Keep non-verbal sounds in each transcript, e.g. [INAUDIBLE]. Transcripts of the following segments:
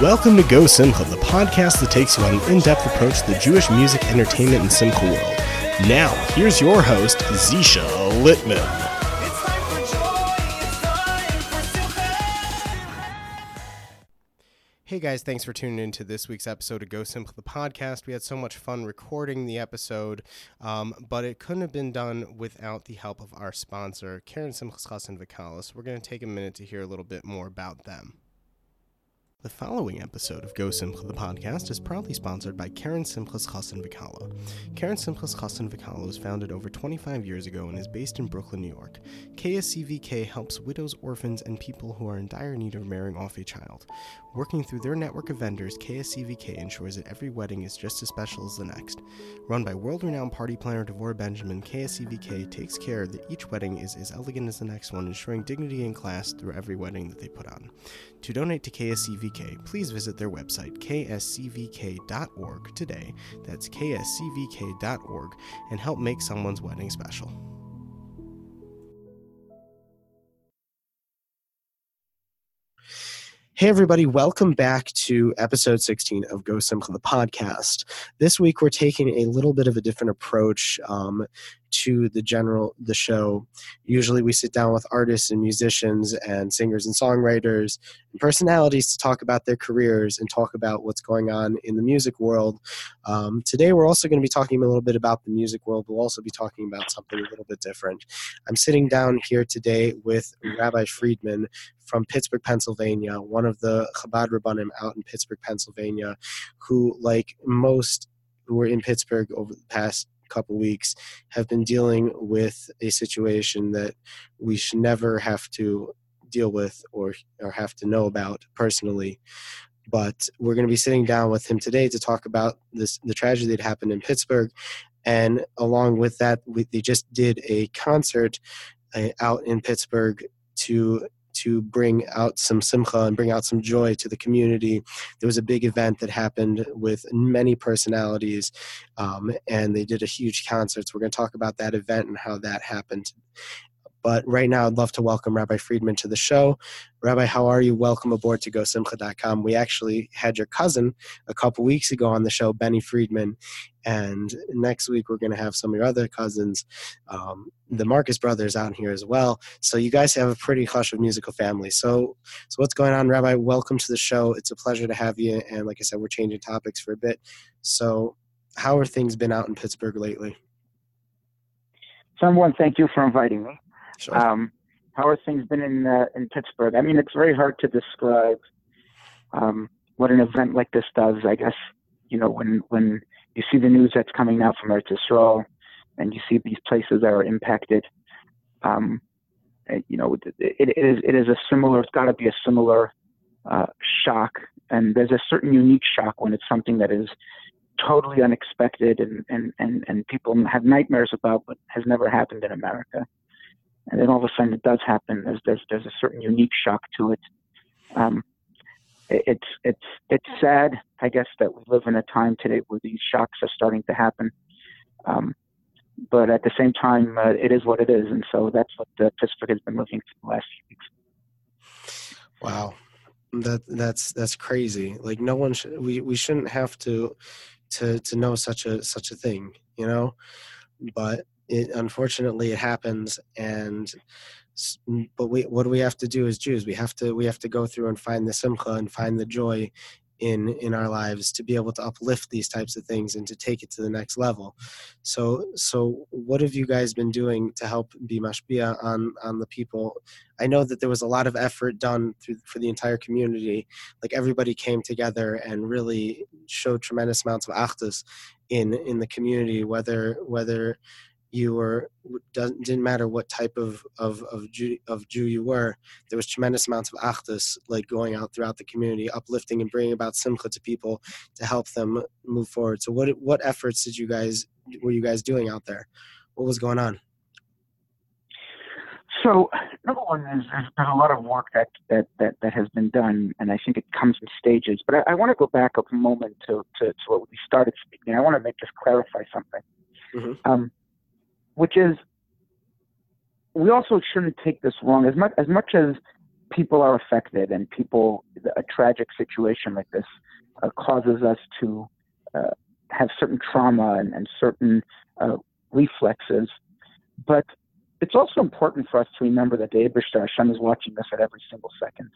Welcome to Go Simcha, the podcast that takes you on an in depth approach to the Jewish music, entertainment, and Simcha world. Now, here's your host, Zisha Littman. Hey guys, thanks for tuning in to this week's episode of Go Simcha, the podcast. We had so much fun recording the episode, um, but it couldn't have been done without the help of our sponsor, Keren Simchas and Vikalis. We're going to take a minute to hear a little bit more about them. The following episode of Go Simcha the podcast is proudly sponsored by Keren Simchas Chassan Vikala. Keren Simchas Chassan Vikala was founded over 25 years ago and is based in Brooklyn, New York. KSCVK helps widows, orphans, and people who are in dire need of marrying off a child. Working through their network of vendors, KSCVK ensures that every wedding is just as special as the next. Run by world-renowned party planner Devorah Benjamin, KSCVK takes care that each wedding is as elegant as the next one, ensuring dignity and class through every wedding that they put on. To donate to KSCVK, please visit their website, kscvk.org, today. That's kscvk.org, and help make someone's wedding special. Hey, everybody, welcome back to episode 16 of Go Simcha, the podcast. This week, we're taking a little bit of a different approach um, to the general the show. Usually we sit down with artists and musicians and singers and songwriters and personalities to talk about their careers and talk about what's going on in the music world. Um, today we're also going to be talking a little bit about the music world. We'll also be talking about something a little bit different. I'm sitting down here today with rabbi friedman from Pittsburgh, Pennsylvania, one of the Chabad Rabbanim out in Pittsburgh, Pennsylvania, who, like most who were in Pittsburgh over the past couple weeks have been dealing with a situation that we should never have to deal with or, or have to know about personally. But we're going to be sitting down with him today to talk about this the tragedy that happened in Pittsburgh. And along with that we, they just did a concert uh, out in Pittsburgh to to bring out some simcha and bring out some joy to the community. There was a big event that happened with many personalities, um, and they did a huge concert. So we're going to talk about that event and how that happened. But right now, I'd love to welcome Rabbi Friedman to the show. Rabbi, how are you? Welcome aboard to GoSimcha.com. We actually had your cousin a couple weeks ago on the show, Benny Friedman, and next week we're going to have some of your other cousins, um, the Marcus brothers, out here as well. So you guys have a pretty hush of musical family. So, so what's going on, Rabbi? Welcome to the show. It's a pleasure to have you. And like I said, we're changing topics for a bit. So, how are things been out in Pittsburgh lately? Someone, thank you for inviting me. Sure. Um, how are things been in uh, in Pittsburgh? I mean, it's very hard to describe um, what an event like this does. I guess you know when when you see the news that's coming out from Eretz Yisrael, and you see these places that are impacted. Um, you know, it, it is it is a similar. It's got to be a similar uh, shock, and there's a certain unique shock when it's something that is totally unexpected and and and, and people have nightmares about, but has never happened in America and then all of a sudden it does happen. There's there's, there's a certain unique shock to it. Um, it's it's it's sad, I guess, that we live in a time today where these shocks are starting to happen. Um, but at the same time, uh, it is what it is, and so that's what uh, Pittsburgh has been living for the last few weeks. Wow, that that's that's crazy. Like no one should we we shouldn't have to to to know such a such a thing, you know. But it unfortunately it happens and but we what do we have to do as Jews? We have to we have to go through and find the simcha and find the joy in in our lives to be able to uplift these types of things and to take it to the next level. So so what have you guys been doing to help be mashpia on on the people? I know that there was a lot of effort done through, for the entire community. Like everybody came together and really showed tremendous amounts of achdus in in the community, whether whether you were doesn't didn't matter what type of of of Jew, of Jew you were. There was tremendous amounts of achdus like going out throughout the community, uplifting and bringing about simcha to people to help them move forward. So what what efforts did you guys were you guys doing out there? What was going on? So number one is there's been a lot of work that, that, that, that has been done, and I think it comes in stages. But I, I want to go back a moment to, to, to what we started speaking. I want to make this clarify something. Mm-hmm. Um, which is we also shouldn't take this wrong as much as much as people are affected and people, a tragic situation like this uh, causes us to uh, have certain trauma and, and certain uh, reflexes. But it's also important for us to remember that the Eibishter Hashem is watching us at every single second.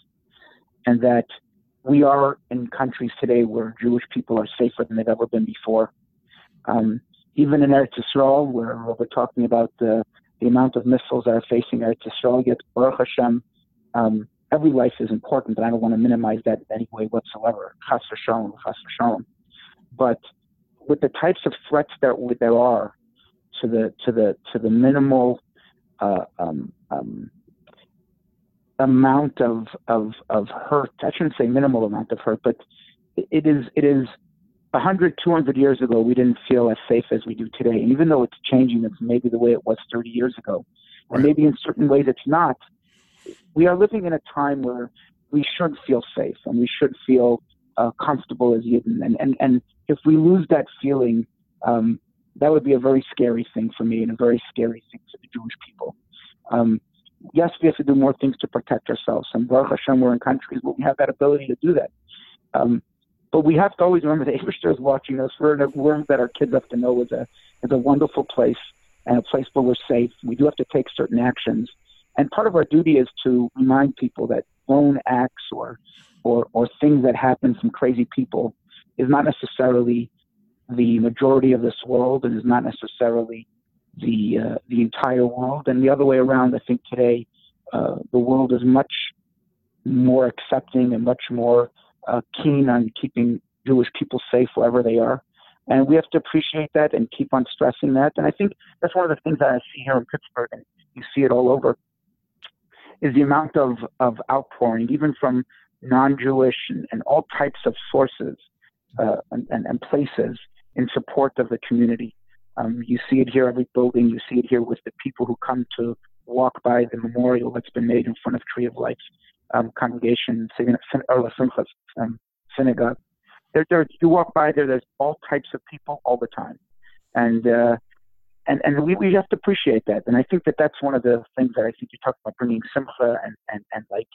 And that we are in countries today where Jewish people are safer than they've ever been before. Um, even in Eretz Yisrael, where we're talking about the, the amount of missiles that are facing Eretz Yisrael, yet Baruch Hashem, um, every life is important, but I don't want to minimize that in any way whatsoever. Chas v'shalom, chas v'shalom. But with the types of threats that there are to the to the to the minimal uh, um, um, amount of, of of hurt, I shouldn't say minimal amount of hurt, but it is it is 100, 200 years ago, we didn't feel as safe as we do today. And even though it's changing, it's maybe the way it was 30 years ago. Right. And maybe in certain ways it's not we are living in a time where we should feel safe and we should feel uh, comfortable as Yidden. And, and, and if we lose that feeling, um, that would be a very scary thing for me and a very scary thing for the Jewish people. Um, yes, we have to do more things to protect ourselves. And Baruch Hashem, we're in countries where we have that ability to do that. Um, but we have to always remember that Eibishter is watching us. We're in a world that our kids have to know is a, is a wonderful place and a place where we're safe. We do have to take certain actions. And part of our duty is to remind people that lone acts or, or, or things that happen from crazy people is not necessarily the majority of this world and is not necessarily the, uh, the entire world. And the other way around, I think today uh, the world is much more accepting and much more uh, keen on keeping Jewish people safe wherever they are. And we have to appreciate that and keep on stressing that. And I think that's one of the things that I see here in Pittsburgh, and you see it all over is the amount of, of outpouring, even from non-Jewish and, and all types of sources uh, and, and, and, places in support of the community. Um, you see it here every building. You see it here with the people who come to walk by the memorial that's been made in front of Tree of Life um, congregation, or um, synagogue. There, there, you walk by there. There's all types of people all the time, and uh, and and we, we have to appreciate that. And I think that that's one of the things that I think you talked about bringing simcha and and and like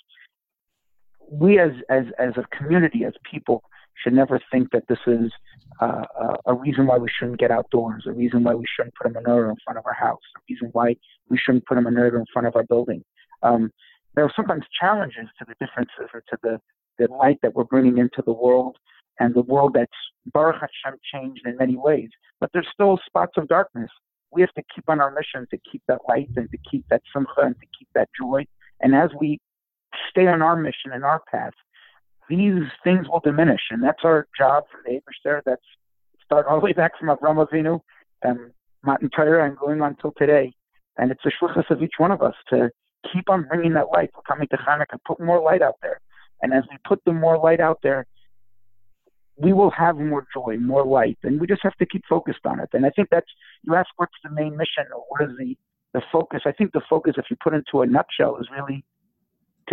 we as as as a community as people should never think that this is uh, a reason why we shouldn't get outdoors, a reason why we shouldn't put a menorah in front of our house, a reason why we shouldn't put a menorah in front of our building. Um, there are sometimes challenges to the differences or to the, the light that we're bringing into the world and the world that's Baruch Hashem changed in many ways. But there's still spots of darkness we have to keep on our mission to keep that light and to keep that simcha and to keep that joy. And as we stay on our mission and our path, these things will diminish. And that's our job for the there. That's start all the way back from Avram Avinu and Matan Torah and going on till today. And it's a shlichus of each one of us to keep on bringing that light. We're coming to Hanukkah, put more light out there. And as we put the more light out there, we will have more joy, more light, and we just have to keep focused on it. And I think that's you ask what's the main mission or what is the the focus. I think the focus, if you put into a nutshell, is really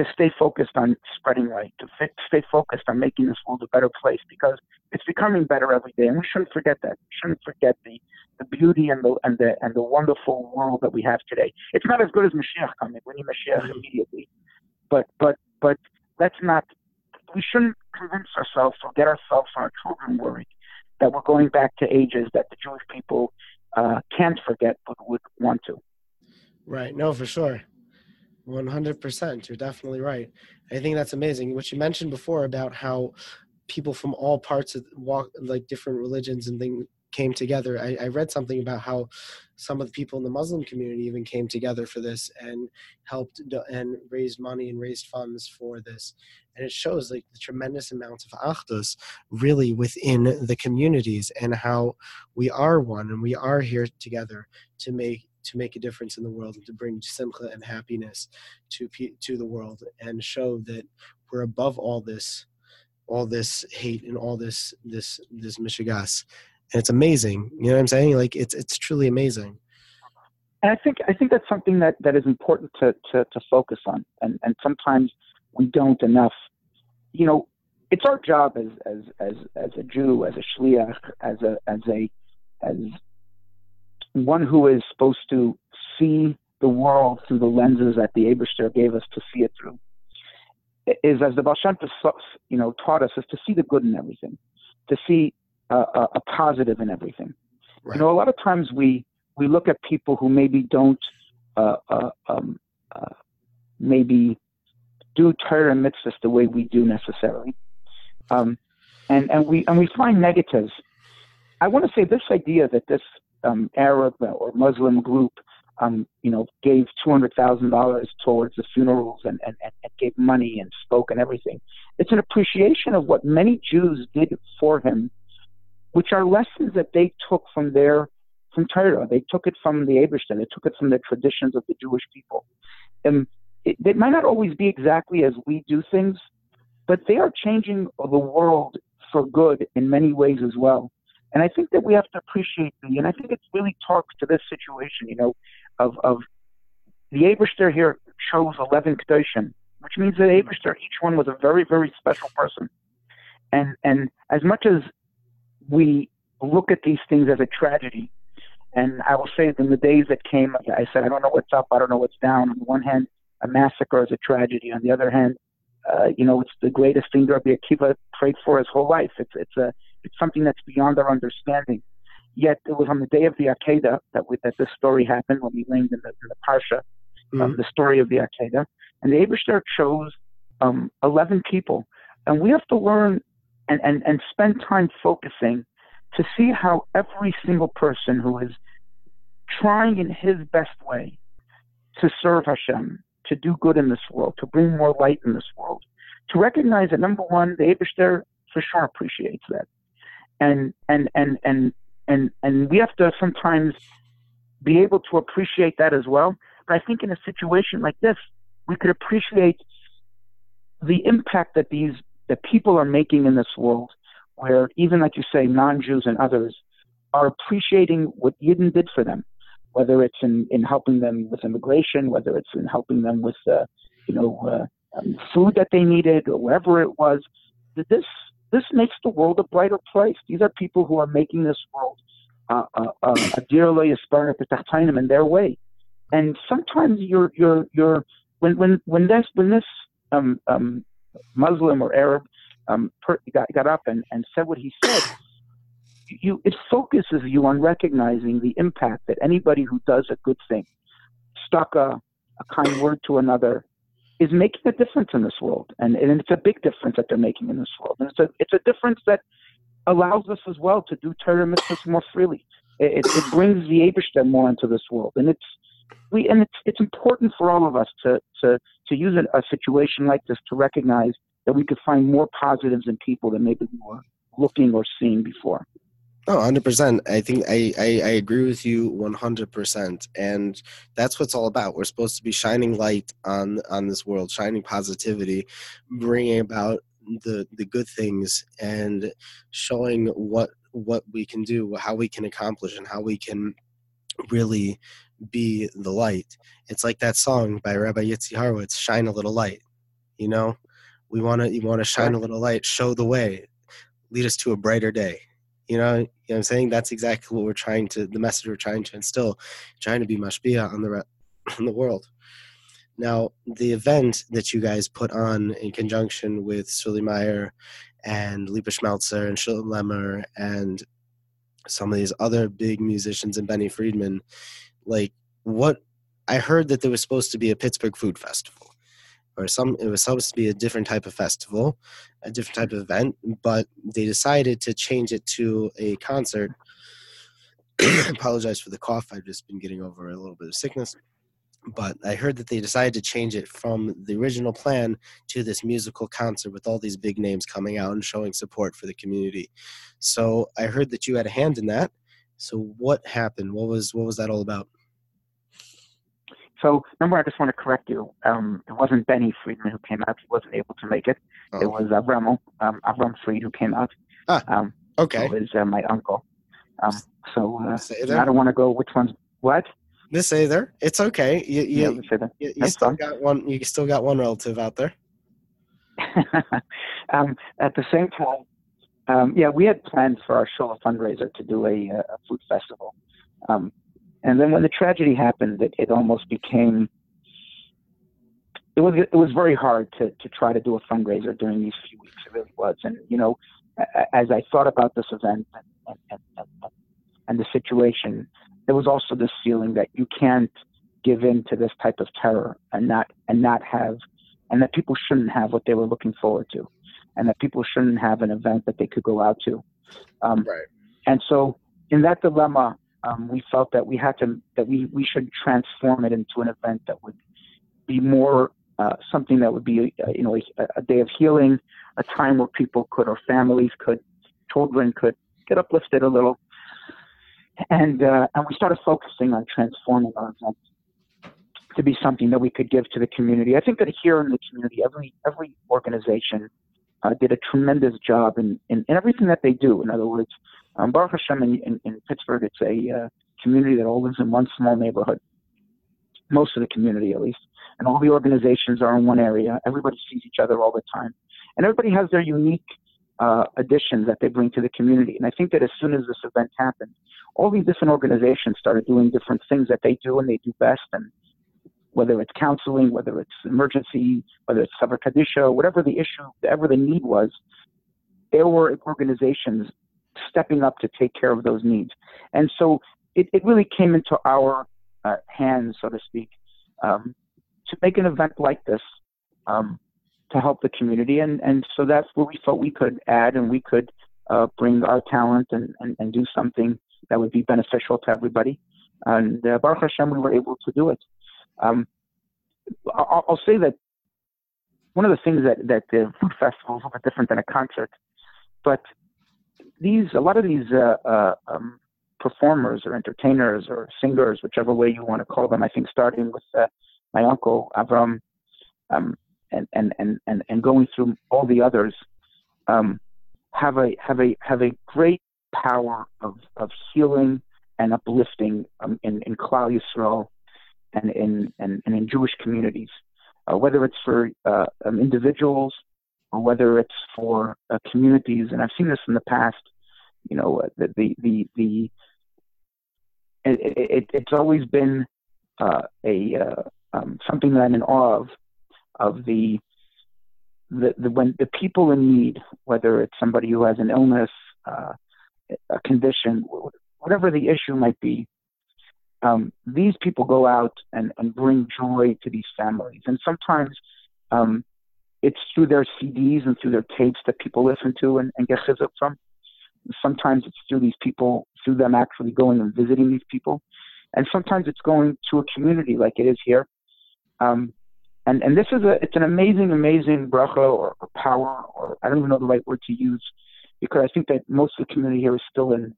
to stay focused on spreading light, to stay focused on making this world a better place because it's becoming better every day, and we shouldn't forget that. We shouldn't forget the the beauty and the and the and the wonderful world that we have today. It's not as good as Mashiach coming. We need Mashiach immediately, but but but let's not we shouldn't convince ourselves or get ourselves and our children worried that we're going back to ages that the Jewish people uh, can't forget but would want to. Right. No, for sure. 100%. You're definitely right. I think that's amazing. What you mentioned before about how people from all parts of walk, like different religions and things, came together. I, I, read something about how some of the people in the Muslim community even came together for this and helped and raised money and raised funds for this. And it shows like the tremendous amounts of achdus really within the communities and how we are one and we are here together to make to make a difference in the world and to bring simcha and happiness to to the world and show that we're above all this all this hate and all this this this mishigas and it's amazing. You know what I'm saying? Like it's it's truly amazing. And I think I think that's something that, that is important to, to, to focus on, and and sometimes we don't enough. You know, it's our job as as as as a Jew, as a shliach, as a as a as one who is supposed to see the world through the lenses that the Eibishter gave us to see it through. is, as the Baal Shem you know, taught us, is to see the good in everything, to see uh, a, a positive in everything. Right. You know, a lot of times we we look at people who maybe don't uh, uh, um, uh, maybe do Torah and mitzvahs the way we do necessarily, um, and and we and we find negatives. I want to say this idea that this um, Arab or Muslim group, um, you know, gave two hundred thousand dollars towards the funerals and, and, and gave money and spoke and everything. It's an appreciation of what many Jews did for him, which are lessons that they took from their from Torah. They took it from the Abishtan. They took it from the traditions of the Jewish people. And it, it might not always be exactly as we do things, but they are changing the world for good in many ways as well. And I think that we have to appreciate the, and I think it really talks to this situation, you know, of, of the Abishter here chose 11 Kedoshim, which means that Abishter, each one was a very, very special person. And, and as much as we look at these things as a tragedy, and I will say that in the days that came, I said, I don't know what's up, I don't know what's down. On the one hand, a massacre is a tragedy. On the other hand, uh, you know, it's the greatest thing Rabbi Akiva prayed for his whole life. It's it's a it's something that's beyond our understanding. Yet it was on the day of the Akedah that we, that this story happened when we learned in the, in the Parsha, um, mm-hmm. um, the story of the Akedah. And the Abishter chose um, 11 people. And we have to learn and, and, and spend time focusing to see how every single person who is trying in his best way to serve Hashem, to do good in this world, to bring more light in this world, to recognize that number one, the Abishter for sure appreciates that. And and and and and and we have to sometimes be able to appreciate that as well. But I think in a situation like this, we could appreciate the impact that these that people are making in this world where even like you say, non-Jews and others are appreciating what Yidden did for them, whether it's in, in helping them with immigration, whether it's in helping them with, uh, you know, uh, um, food that they needed or wherever it was. That This this makes the world a brighter place. These are people who are making this world uh, uh, uh, a dear in their way. And sometimes you're you're you're when when when this when this um, um, Muslim or Arab um, per, got, got up and, and said what he said, you it focuses you on recognizing the impact that anybody who does a good thing, stuck a, a kind word to another, is making a difference in this world, and, and it's a big difference that they're making in this world, and it's a it's a difference that allows us as well to do Torah mitzvahs more freely. It, it, brings the Abishter more into this world, and it's we and it's it's important for all of us to to to use a, a situation like this to recognize that we could find more positives in people than maybe we were looking or seeing before. Oh, 100%. I think I, I, I agree with you 100%. And that's what's all about. We're supposed to be shining light on, on this world, shining positivity, bringing about the, the good things and showing what, what we can do, how we can accomplish, and how we can really be the light. It's like that song by Rabbi Yitzi Horowitz, Shine a Little Light. You know, we want to you want to shine a little light, show the way, lead us to a brighter day. You know, you know I'm saying? That's exactly what we're trying to the message we're trying to instill, trying to be mashpia on the on [CLEARS THROAT] the world. Now, the event that you guys put on in conjunction with Sully Meyer and Lipa Schmelzer and Shulem Lemmer and some of these other big musicians and Benny Friedman, like what I heard that there was supposed to be a Pittsburgh Food Festival or some it was supposed to be a different type of festival a different type of event but they decided to change it to a concert. [COUGHS] Apologize for the cough i've just been getting over a little bit of sickness. But i heard that they decided to change it from the original plan to this musical concert with all these big names coming out and showing support for the community. So i heard that you had a hand in that. So what happened? What was what was that all about so, number one, I just want to correct you. Um, it wasn't Benny Friedman who came out. He wasn't able to make it. Oh. It was Avram, um, Avram Fried who came out. Ah, um, okay. Who is uh, my uncle. Um, so, uh, I don't want to go which one's what. Miss Either. It's okay. You, you, yeah, you, you still fun. got one. You still got one relative out there. [LAUGHS] um, at the same time, um, yeah, we had plans for our Shul fundraiser to do a, a food festival. Um, and then when the tragedy happened, it, it almost became it was it was very hard to to try to do a fundraiser during these few weeks. It really was, and you know, as I thought about this event and and, and, and the situation, there was also this feeling that you can't give in to this type of terror and not and not have and that people shouldn't have what they were looking forward to and that people shouldn't have an event that they could go out to um, right. and so in that dilemma um, we felt that we had to that we we should transform it into an event that would be more uh, something that would be uh, you know a, a day of healing a time where people could or families could children could get uplifted a little and uh, and we started focusing on transforming our events to be something that we could give to the community. I think that here in the community, every every organization uh, did a tremendous job in, in, in, everything that they do. In other words, um, Baruch Hashem in, in, in Pittsburgh, it's a uh, community that all lives in one small neighborhood. Most of the community, at least, and all the organizations are in one area. Everybody sees each other all the time, and everybody has their unique uh, additions that they bring to the community. And I think that as soon as this event happened, all these different organizations started doing different things that they do and they do best, and whether it's counseling, whether it's emergency, whether it's Chevra Kadisha, whatever the issue, whatever the need was, there were organizations stepping up to take care of those needs. And so it, it really came into our uh, hands, so to speak, um, to make an event like this um, to help the community. And, and so that's where we felt we could add and we could uh, bring our talent and, and, and do something that would be beneficial to everybody. And uh, Baruch Hashem, we were able to do it. Um, I'll, I'll, say that one of the things that that the food festival is a little bit different than a concert, but these a lot of these uh, uh, um, performers or entertainers or singers, whichever way you want to call them, I think starting with uh, my uncle Avram, um, and, and and and and going through all the others, um, have a have a have a great power of of healing and uplifting um, in in Klal Yisrael and in and, and in Jewish communities, uh, whether it's for uh, um, individuals or whether it's for uh, communities. And I've seen this in the past. You know, uh, the the the, the it, it, it's always been uh, a uh, um, something that I'm in awe of of the the, the when the people in need, whether it's somebody who has an illness, a condition, whatever the issue might be, um, these people go out and, and bring joy to these families. And sometimes um, it's through their CDs and through their tapes that people listen to and, and get chizuk from. Sometimes it's through these people, through them actually going and visiting these people. And sometimes it's going to a community like it is here. Um, and, and this is a, it's an amazing, amazing bracha or, or power, or I don't even know the right word to use, because I think that most of the community here is still in,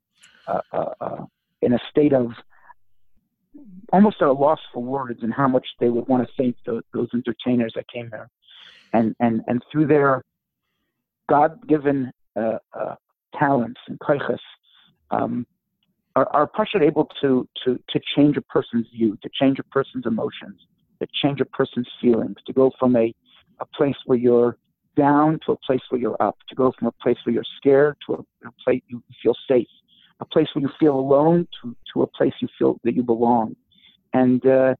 uh, uh, uh, in a state of almost at a loss for words and how much they would want to thank those, those entertainers that came there, and and and through their God-given uh, uh, talents and kaiches, um, are, are Pasha able to to to change a person's view, to change a person's emotions, to change a person's feelings, to go from a a place where you're down to a place where you're up, to go from a place where you're scared to a, a place you feel safe, a place where you feel alone to, to a place you feel that you belong. And, uh,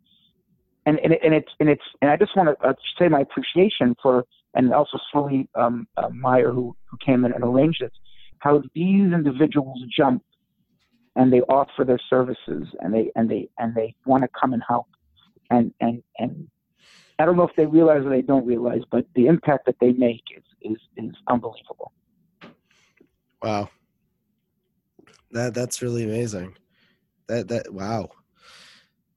and, and, and it's, and it's, and I just want to uh, say my appreciation for, and also Sully um, uh, Meyer, who, who came in and arranged this, how these individuals jump and they offer their services and they, and they, and they want to come and help. And, and, and I don't know if they realize or they don't realize, but the impact that they make is, is, is unbelievable. Wow. That that's really amazing. That that wow.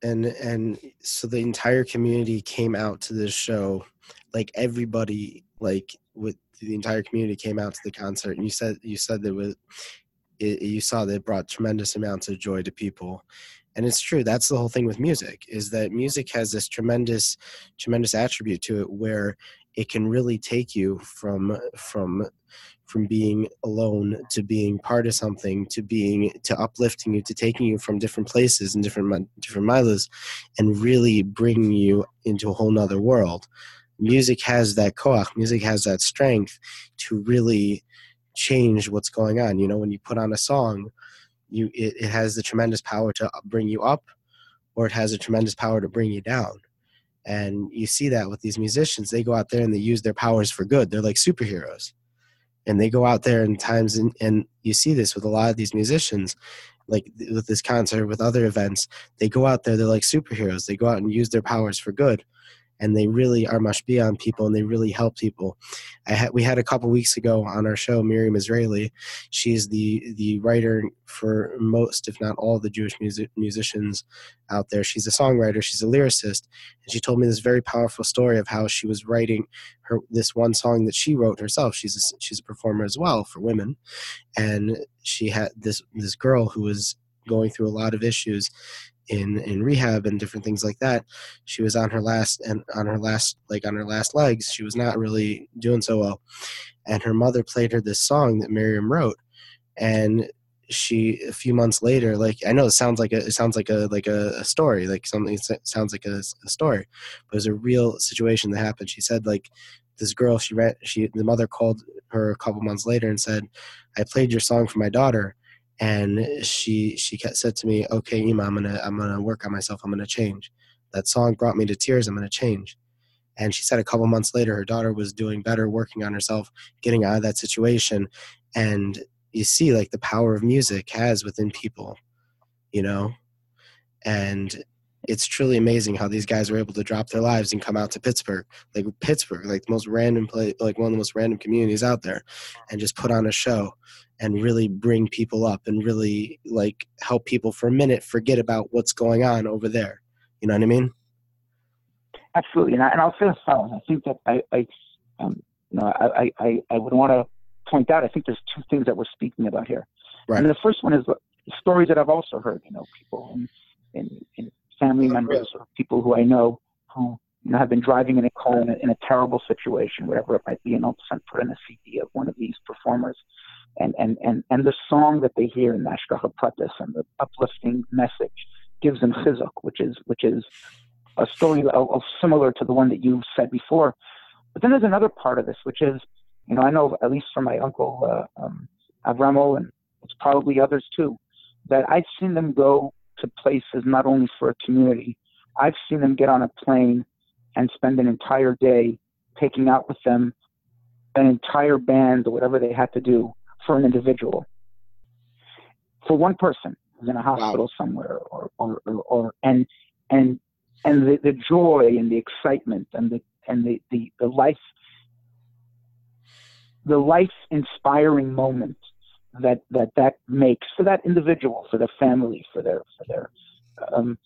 And and so the entire community came out to this show, like everybody, like with the entire community came out to the concert. And you said you said that was it, you saw that brought tremendous amounts of joy to people and it's true that's the whole thing with music is that music has this tremendous tremendous attribute to it where it can really take you from from from being alone to being part of something to being to uplifting you to taking you from different places and different different miles and really bringing you into a whole nother world. Music has that koach music has that strength to really change what's going on. You know when you put on a song you it, it has the tremendous power to bring you up or it has a tremendous power to bring you down And you see that with these musicians, they go out there and they use their powers for good. They're like superheroes. And they go out there in times, and, and you see this with a lot of these musicians, like with this concert, with other events. They go out there, they're like superheroes. They go out and use their powers for good and they really are mashpia on people and they really help people. I had we had a couple weeks ago on our show Miriam Israeli. She's the the writer for most, if not all, the Jewish music, musicians out there. She's a songwriter. She's a lyricist, and she told me this very powerful story of how she was writing her this one song that she wrote herself. She's a, she's a performer as well for women, and she had this this girl who was going through a lot of issues in in rehab and different things like that. She was on her last and on her last like on her last legs. She was not really doing so well. And her mother played her this song that miriam wrote. And she a few months later like i know it sounds like a it sounds like a like a, a story like something sounds like a, a story but it was a real situation that happened. She said like this girl she read she the mother called her a couple months later and said i played your song for my daughter and she she kept, said to me, "Okay, Ima, I'm gonna I'm gonna work on myself. I'm gonna change." That song brought me to tears. I'm gonna change. And she said a couple months later, her daughter was doing better, working on herself, getting out of that situation. And you see, like the power of music has within people, you know. And it's truly amazing how these guys were able to drop their lives and come out to Pittsburgh, like Pittsburgh, like the most random place, like one of the most random communities out there, and just put on a show and really bring people up and really like help people for a minute forget about what's going on over there. You know what I mean? Absolutely, and, I, and I'll say this, I think that I, I, um, you know, I, I, I would want to point out. I think there's two things that we're speaking about here. Right. And the first one is stories that I've also heard. You know, people in, in, in family members or people who I know who you know have been driving in a car in a, in a terrible situation, whatever it might be, and all of a sudden put in a CD of one of these performers and and and and the song that they hear in Hashgacha Pratis and the uplifting message gives them chizuk, which is which is a story of, similar to the one that you said before. But then there's another part of this, which is, you know, I know at least from my uncle uh, um, Avramo, and it's probably others too, that I've seen them go to places not only for a community, I've seen them get on a plane and spend an entire day taking out with them an entire band or whatever they had to do for an individual, for one person who's in a hospital wow. somewhere, or, or, or, or, and and and the, the joy and the excitement and the and the, the, the life the life inspiring moment that that that makes for that individual, for their family, for their for their um,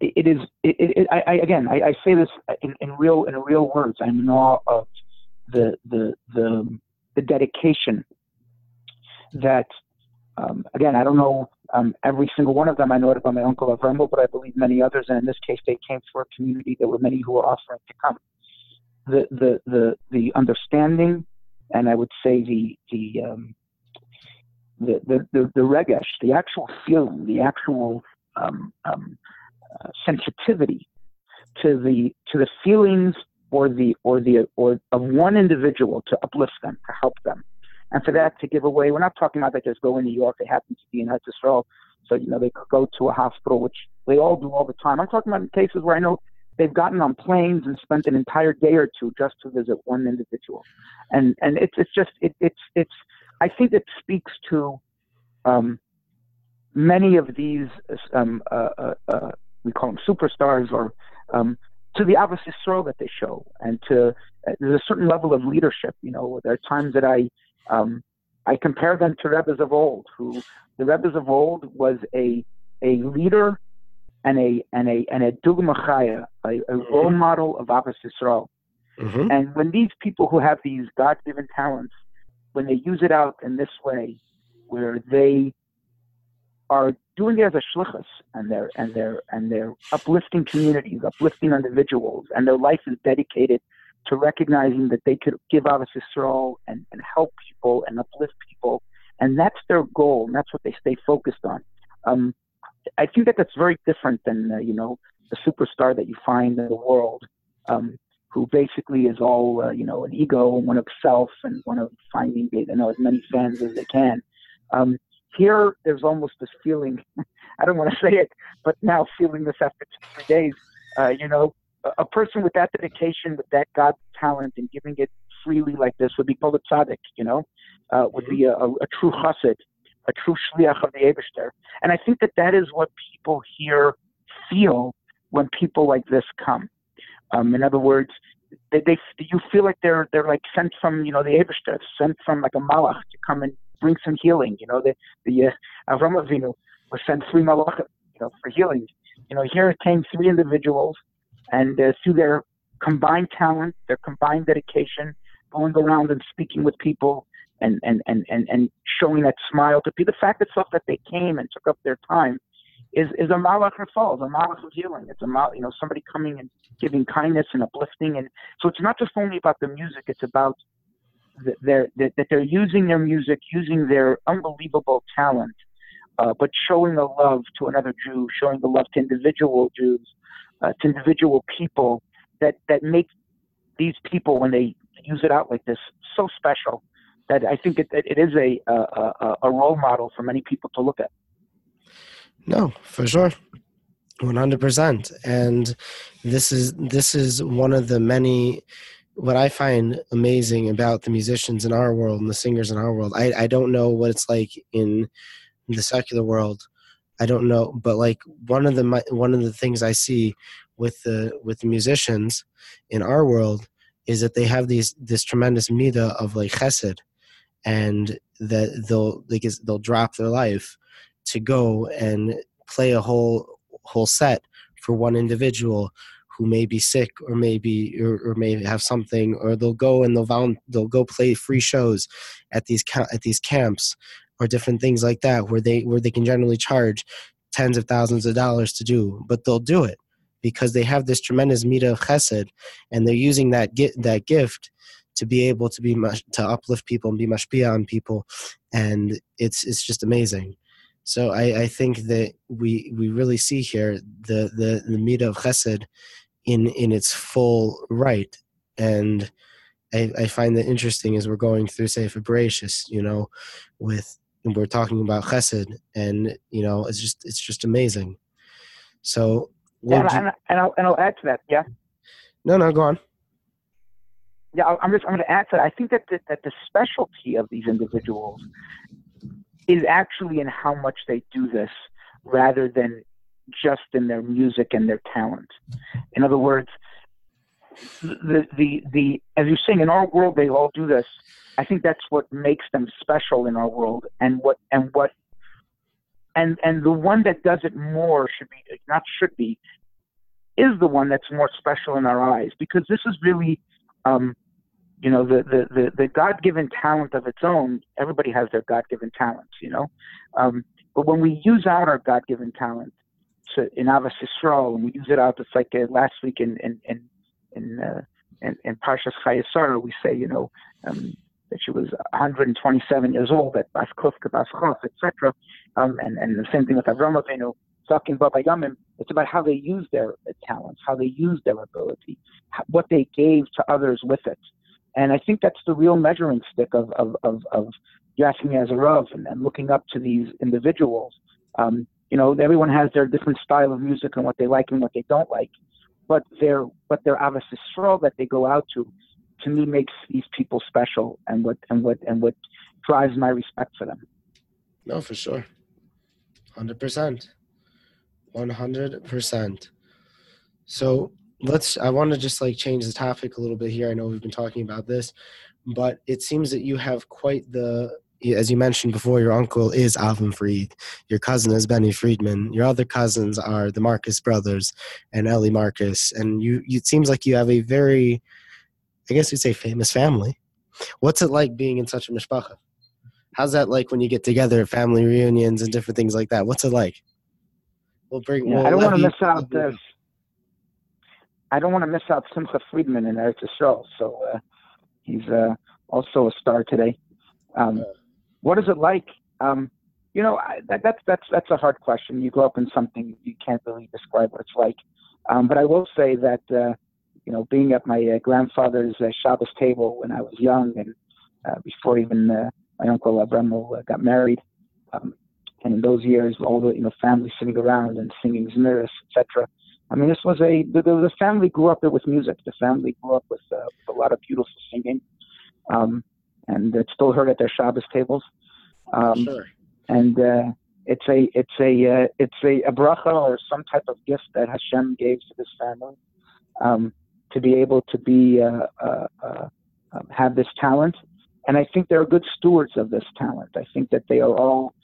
it, it is it, it, I, I, again I, I say this in, in real in real words. I'm in awe of the the the the dedication that, um, again, I don't know um, every single one of them. I know it about my uncle Avramo, but I believe many others. And in this case, they came for a community. There were many who were offering to come. The the the the understanding, and I would say the the um, the, the, the, the regesh, the actual feeling, the actual um, um, uh, sensitivity to the to the feelings or the or the or of one individual to uplift them, to help them, and for that to give away, we're not talking about that just go in New York, they happen to be in Eretz so you know they could go to a hospital, which they all do all the time. I'm talking about cases where I know they've gotten on planes and spent an entire day or two just to visit one individual, and and it's it's just it, it's it's I think it speaks to um, many of these um, uh, uh, uh, we call them superstars or um, to the Ahavas Yisrael that they show, and to uh, there's a certain level of leadership. You know, there are times that I um, I compare them to Rebbe's of old, who the Rebbe's of old was a a leader and a and a and a dugma chaya, a, a role model of Ahavas Yisrael. Mm-hmm. And when these people who have these God-given talents, when they use it out in this way, where they are doing it as a shlichus, and they're and they're and they're uplifting communities, uplifting individuals, and their life is dedicated to recognizing that they could give Ahavas Yisrael and, and help people and uplift people. And that's their goal, and that's what they stay focused on. Um, I think that that's very different than, uh, you know, the superstar that you find in the world, um, who basically is all, uh, you know, an ego and one of self and one of finding, you know, as many fans as they can. Um, here, there's almost this feeling, [LAUGHS] I don't want to say it, but now feeling this after two, three days, uh, you know, a person with that dedication, with that God talent, and giving it freely like this would be called a tzaddik, you know, uh, would be a, a, a true chassid, a true shliach of the Eibishter. And I think that that is what people here feel when people like this come. Um, in other words, they, they you feel like they're they're like sent from you know the Eibishter, sent from like a malach to come and bring some healing. You know, the the uh, Avram Avinu was sent three malachim, you know, for healing. You know, here came three individuals, and uh, through their combined talent, their combined dedication, going around and speaking with people and and and and, and showing that smile to people. The fact itself that they came and took up their time is is a malach falls, a malach of healing. It's a mal, you know somebody coming and giving kindness and uplifting, and so it's not just only about the music. It's about that, that they're using their music, using their unbelievable talent, uh, but showing the love to another Jew, showing the love to individual Jews, uh, to individual people that that make these people when they use it out like this so special that I think it, it is a, a a role model for many people to look at. No, for sure. 100% and this is this is one of the many what i find amazing about the musicians in our world and the singers in our world. I, I don't know what it's like in the secular world. I don't know but like one of the one of the things i see with the with the musicians in our world is that they have these this tremendous mida of like chesed and that they'll they they'll drop their life to go and play a whole whole set for one individual who may be sick or maybe or, or may have something or they'll go and they'll they'll go play free shows at these at these camps or different things like that where they where they can generally charge tens of thousands of dollars to do but they'll do it because they have this tremendous meter of chesed and they're using that get that gift to be able to be to uplift people and be mashpia on people. And it's it's just amazing so I, I think that we we really see here the the the midah of Chesed in in its full right, and I, I find that interesting as we're going through Sefer Bereshis, you know, with and we're talking about Chesed, and you know it's just it's just amazing. So yeah, and, you, and, I'll and I'll add to that. Yeah. No, no, go on. Yeah, I'm just I'm going to add to that. I think that the, that the specialty of these individuals is actually in how much they do this rather than just in their music and their talent. In other words, the the the as you sing in our world they all do this. I think that's what makes them special in our world and what and what and and the one that does it more should be not should be is the one that's more special in our eyes because this is really um, you know the the the, the God given talent of its own. Everybody has their God given talents, you know. Um, but when we use out our God given talent to in Ahavas Yisrael, and we use it out, it's like uh, last week in in in in, uh, Parshas Chayei Sarah, we say, you know. Um, that she was 127 years old at Bas Kufka, Bas Chof, etc. Um, and, and the same thing with Avram Avinu, talking about Yamim, it's about how they use their talents, how they use their ability, what they gave to others with it. And I think that's the real measuring stick of, of, of, of asking as a Rav and, and looking up to these individuals. Um, you know, everyone has their different style of music and what they like and what they don't like. But their but their Yisrael that they go out to, to me makes these people special and what and what and what drives my respect for them. No, for sure. Hundred percent. One hundred percent. So let's i want to just like change the topic a little bit here. I know we've been talking about this but it seems that you have quite the as you mentioned before your uncle is Avram Fried your cousin is Benny Friedman your other cousins are the Marcus brothers and Ellie Marcus. And you, you it seems like you have a very i guess you'd say famous family. What's it like being in such a mishpacha? How's that like when you get together at family reunions and different things like that? What's it like? We'll bring yeah, we'll i don't want to miss out [LAUGHS] this I don't want to miss out Simcha Friedman in Eretz Yisrael. So uh, he's uh, also a star today. Um, what is it like? Um, you know, I, that, that's that's that's a hard question. You grow up in something you can't really describe what it's like. Um, but I will say that uh, you know, being at my uh, grandfather's uh, Shabbos table when I was young and uh, before even uh, my uncle Abramo uh, got married, um, and in those years, all the you know family sitting around and singing Zmiris, etc I mean, this was a the, the family grew up there with music. The family grew up with, uh, with a lot of beautiful singing, um, and it's still heard at their Shabbos tables. Um, sure. And uh, it's a it's a uh, it's a, a bracha or some type of gift that Hashem gave to this family um, to be able to be uh, uh, uh, um, have this talent. And I think they're good stewards of this talent. I think that they are all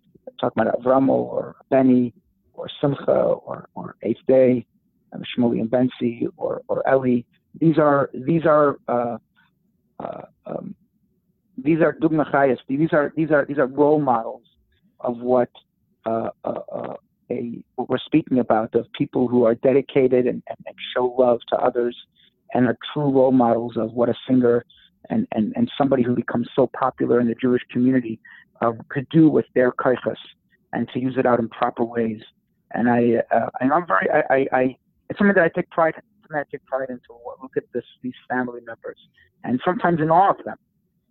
talking about Avramo or Benny or Simcha or or Eighth Day um, Shmuley and Bensi or, or Eli. These are these are uh, uh, um, these are dugmachayas. These are these are these are role models of what uh, uh, uh, a what we're speaking about of people who are dedicated and, and, and, show love to others and are true role models of what a singer and, and, and somebody who becomes so popular in the Jewish community could do with their kaichas and to use it out in proper ways. And I, uh, and I'm very, I, I, it's something that I take pride, something I take pride into. Look at this, these family members, and sometimes in all of them.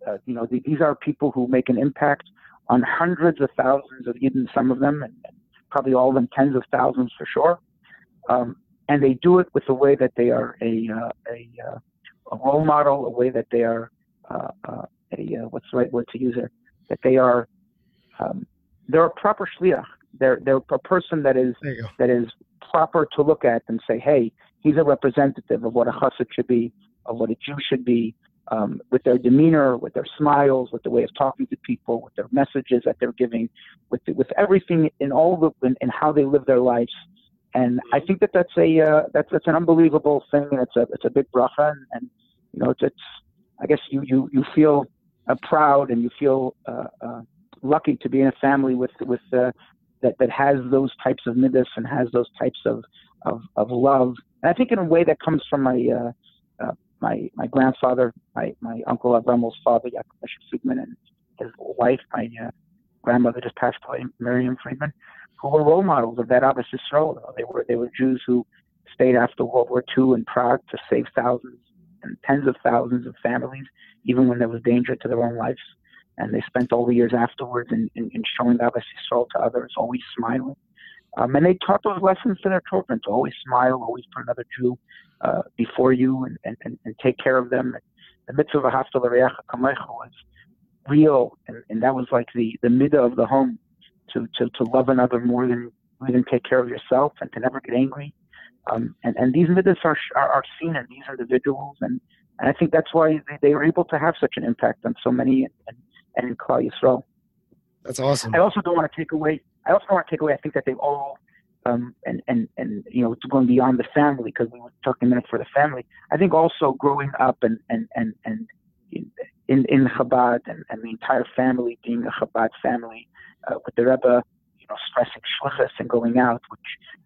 Uh, you know, these are people who make an impact on hundreds of thousands of even some of them, and, and probably all of them tens of thousands for sure. Um, and they do it with the way that they are a uh, a, uh, a, role model, a way that they are uh, uh a uh, what's the right word to use there? That they are um, they're a proper shliach. They're they're a person that is that is proper to look at and say, hey, he's a representative of what a chassid should be, of what a Jew should be, um, with their demeanor, with their smiles, with the way of talking to people, with their messages that they're giving, with the, with everything in all the in, in, how they live their lives. And I think that that's a uh, that's that's an unbelievable thing, and it's a it's a big bracha, and, and you know it's, it's I guess you you you feel uh, proud and you feel uh, uh lucky to be in a family with with uh, that that has those types of midas and has those types of of, of love. And I think in a way that comes from my uh, uh, my my grandfather, my my uncle Avramel's father, Yaakov Friedman, and his wife, my uh, grandmother just passed away, Miriam Friedman, who were role models of that Ahavas Yisrael. They were they were Jews who stayed after World War II in Prague to save thousands and tens of thousands of families, even when there was danger to their own lives and they spent all the years afterwards in, in, in showing the Ahavas Yisrael to others, always smiling. Um, and they taught those lessons to their children to always smile, always put another Jew uh, before you and, and, and, and, take care of them. And the mitzvah of Haftal Kamecha was real, and, and that was like the, the midah of the home to, to, to love another more than, more than take care of yourself and to never get angry. Um, and, and these midas are, are, are seen in these individuals, and, and I think that's why they, they were able to have such an impact on so many and, and in Klal Yisrael. That's awesome. I also don't want to take away. I also don't want to take away. I think that they all, um, and and and you know, it's going beyond the family because we were talking a minute for the family. I think also growing up and and and and in in, Chabad and, and the entire family being a Chabad family uh, with the Rebbe, you know, stressing shlichus and going out, which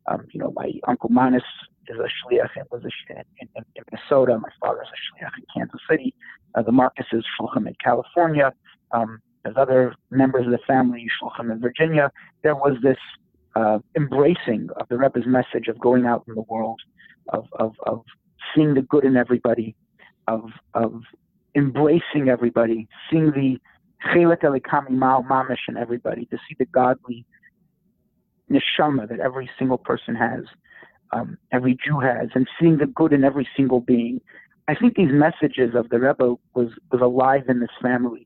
um, you know, my uncle Manis is a shliach and was a in, in, in Minnesota. My father is a shliach in Kansas City. Uh, the Marcus is shlichim in California um, as other members of the family, Shulchan in Virginia, there was this uh, embracing of the Rebbe's message of going out in the world, of, of, of seeing the good in everybody, of, of embracing everybody, seeing the chelek Eloka mimaal mamash in everybody, to see the godly neshama that every single person has, um, every Jew has, and seeing the good in every single being. I think these messages of the Rebbe was, was alive in this family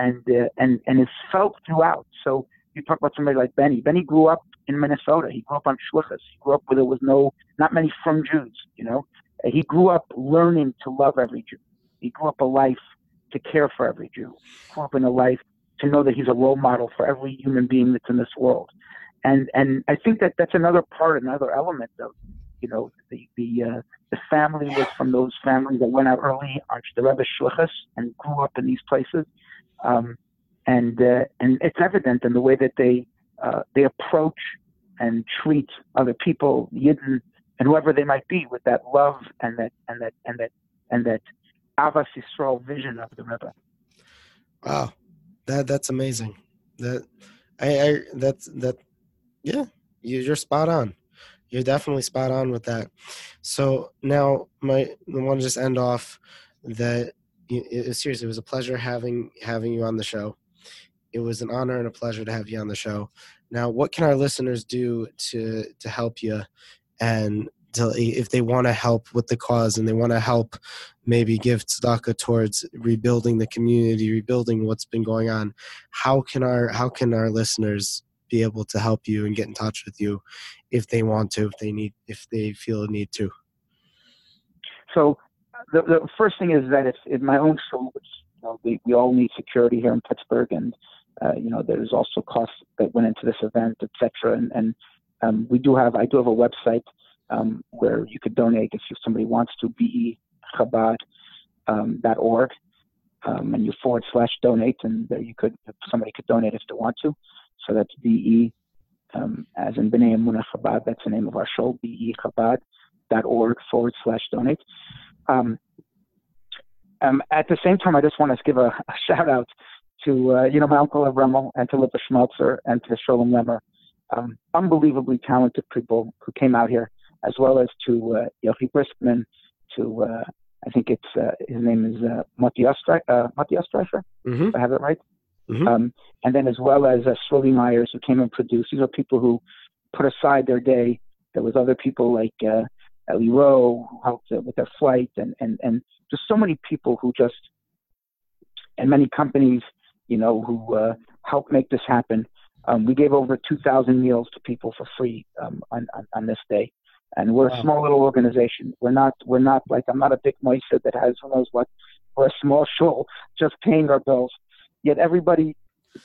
and uh, and and it's felt throughout. So you talk about somebody like Benny. Benny grew up in Minnesota. He grew up on shlichus. He grew up where there was no not many from Jews. You know, he grew up learning to love every Jew. He grew up a life to care for every Jew. He grew up in a life to know that he's a role model for every human being that's in this world. And and I think that that's another part, another element of you know the the uh, the family was from those families that went out early on the and grew up in these places um, and uh, and it's evident in the way that they uh, they approach and treat other people, Yidden and whoever they might be, with that love and that and that and that and that Ahavas Yisrael vision of the Rebbe. Wow, that that's amazing. That I, I that's that yeah, you're spot on. You're definitely spot on with that. So now my I want to just end off that it, seriously, it was a pleasure having having you on the show. It was an honor and a pleasure to have you on the show. Now, what can our listeners do to to help you and to if they want to help with the cause and they want to help maybe give tzedakah towards rebuilding the community rebuilding what's been going on how can our how can our listeners be able to help you and get in touch with you if they want to if they need if they feel a need to so the, the first thing is that it's in my own show which you know, we, we all need security here in pittsburgh and uh, you know there's also costs that went into this event etc and, and um, we do have i do have a website um, where you could donate if somebody wants to, bechabad.org, um, um, and you forward slash donate, and there you could, somebody could donate if they want to. So that's be, um, as in B'nai Emunah Chabad, that's the name of our show, bechabad.org forward slash donate. Um, um, at the same time, I just want to give a, a shout out to, uh, you know, my uncle Avremel and to Lipa Schmeltzer and to Shulem Lemmer, um, unbelievably talented people who came out here as well as to uh, Yochi Briskman, to uh, I think it's uh, his name is uh, Matthias uh, Matthias Streicher mm-hmm. if I have it right. Mm-hmm. Um, and then as well as uh, Swilly Myers, who came and produced. These are people who put aside their day. There was other people like uh, Ellie Rowe who helped with their flight, and and and just so many people who just and many companies, you know, who uh, helped make this happen. Um, we gave over 2,000 meals to people for free um, on, on, on this day and we're a small little organization. We're not we're not like I'm not a big moisa that has who knows what. We're a small shul just paying our bills. Yet everybody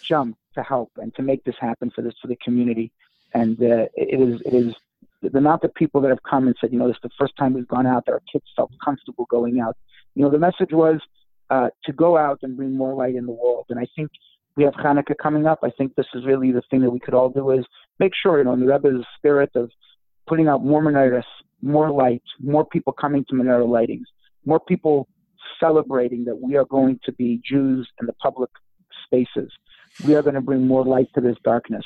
jumped to help and to make this happen for this for the community. And uh, it is it is the amount of people that have come and said, you know, this is the first time we've gone out that our kids felt comfortable going out. You know, the message was uh, to go out and bring more light in the world. And I think we have Hanukkah coming up. I think this is really the thing that we could all do is make sure, you know, in the Rebbe's spirit of putting out more menorahs, more light, more people coming to menorah lightings, more people celebrating that we are going to be Jews in the public spaces. We are going to bring more light to this darkness.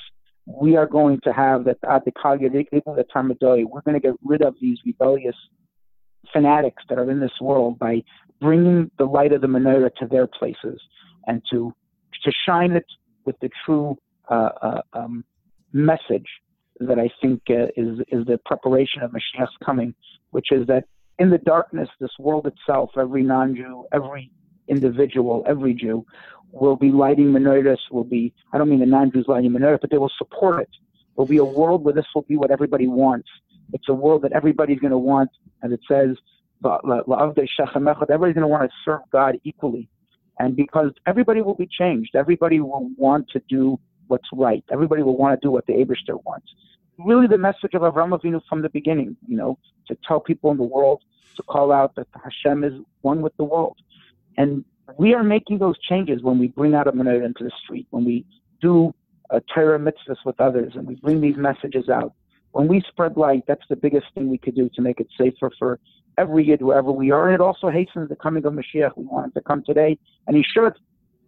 We are going to have that at the the time of day, we're going to get rid of these rebellious fanatics that are in this world by bringing the light of the menorah to their places and to to shine it with the true uh, uh, um, message that I think uh, is is the preparation of Mashiach's coming, which is that in the darkness, this world itself, every non-Jew, every individual, every Jew, will be lighting menorahs. Will be I don't mean the non-Jews lighting menorahs, but they will support it. Will be a world where this will be what everybody wants. It's a world that everybody's going to want, as it says, everybody's going to want to serve God equally. And because everybody will be changed, everybody will want to do what's right. Everybody will want to do what the Aibishter wants. Really, the message of Avram Avinu from the beginning, you know, to tell people in the world to call out that Hashem is one with the world. And we are making those changes when we bring out a menorah into the street, when we do a Torah mitzvahs with others, and we bring these messages out. When we spread light, that's the biggest thing we could do to make it safer for every Yid, wherever we are. And it also hastens the coming of Mashiach. We want him to come today, and he should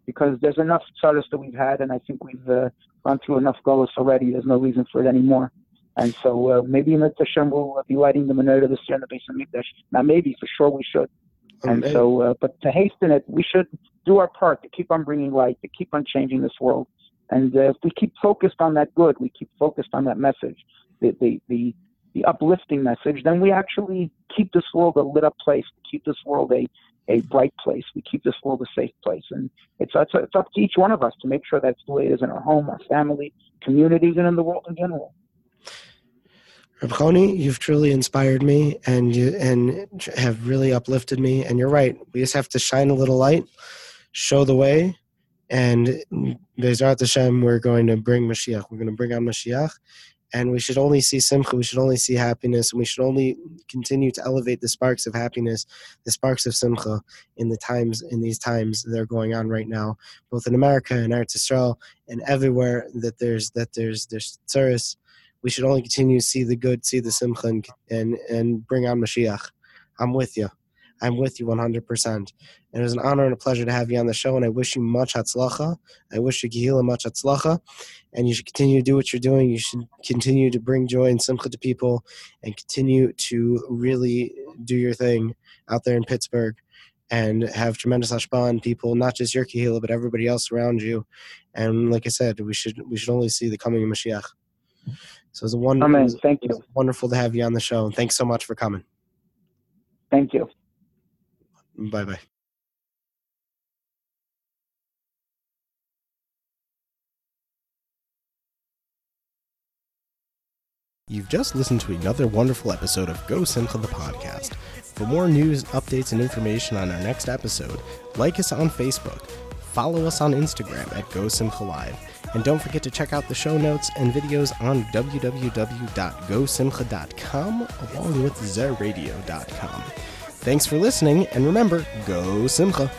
because there's enough tzaras that we've had, and I think we've uh, gone through enough galus already. There's no reason for it anymore. And so uh, maybe in the Hashem will be lighting the menorah this year in the base of Mikdash. Now maybe for sure we should. And so, uh, but to hasten it, we should do our part to keep on bringing light, to keep on changing this world. And uh, if we keep focused on that good, we keep focused on that message, the, the, the, the uplifting message, then we actually keep this world a lit up place, keep this world a, a bright place. We keep this world a safe place. And it's, it's, it's up to each one of us to make sure that's the way it is in our home, our family, communities, and in the world in general. Reb you've truly inspired me and you and have really uplifted me. And you're right. We just have to shine a little light, show the way, and Bezrat Hashem, we're going to bring Mashiach. We're going to bring on Mashiach, and we should only see simcha we should only see happiness and we should only continue to elevate the sparks of happiness the sparks of simcha in the times in these times that are going on right now both in america and Eretz Israel and everywhere that there's that there's there's tsaris we should only continue to see the good see the simcha and and, and bring on mashiach i'm with you I'm with you 100%. It was an honor and a pleasure to have you on the show, and I wish you much hatzlacha. I wish you Kehila much hatzlacha, and you should continue to do what you're doing. You should continue to bring joy and simcha to people, and continue to really do your thing out there in Pittsburgh, and have tremendous hashpah on people, not just your Kehila, but everybody else around you. And like I said, we should we should only see the coming of Mashiach. So it's a wonderful. Amen. Thank you. Wonderful to have you on the show, and thanks so much for coming. Thank you. Bye bye. You've just listened to another wonderful episode of Go Simcha the podcast. For more news, updates, and information on our next episode, like us on Facebook, follow us on Instagram at Go Simcha Live, and don't forget to check out the show notes and videos on www.gosimcha.com along with zeradio.com. Thanks for listening, and remember, Go Simcha!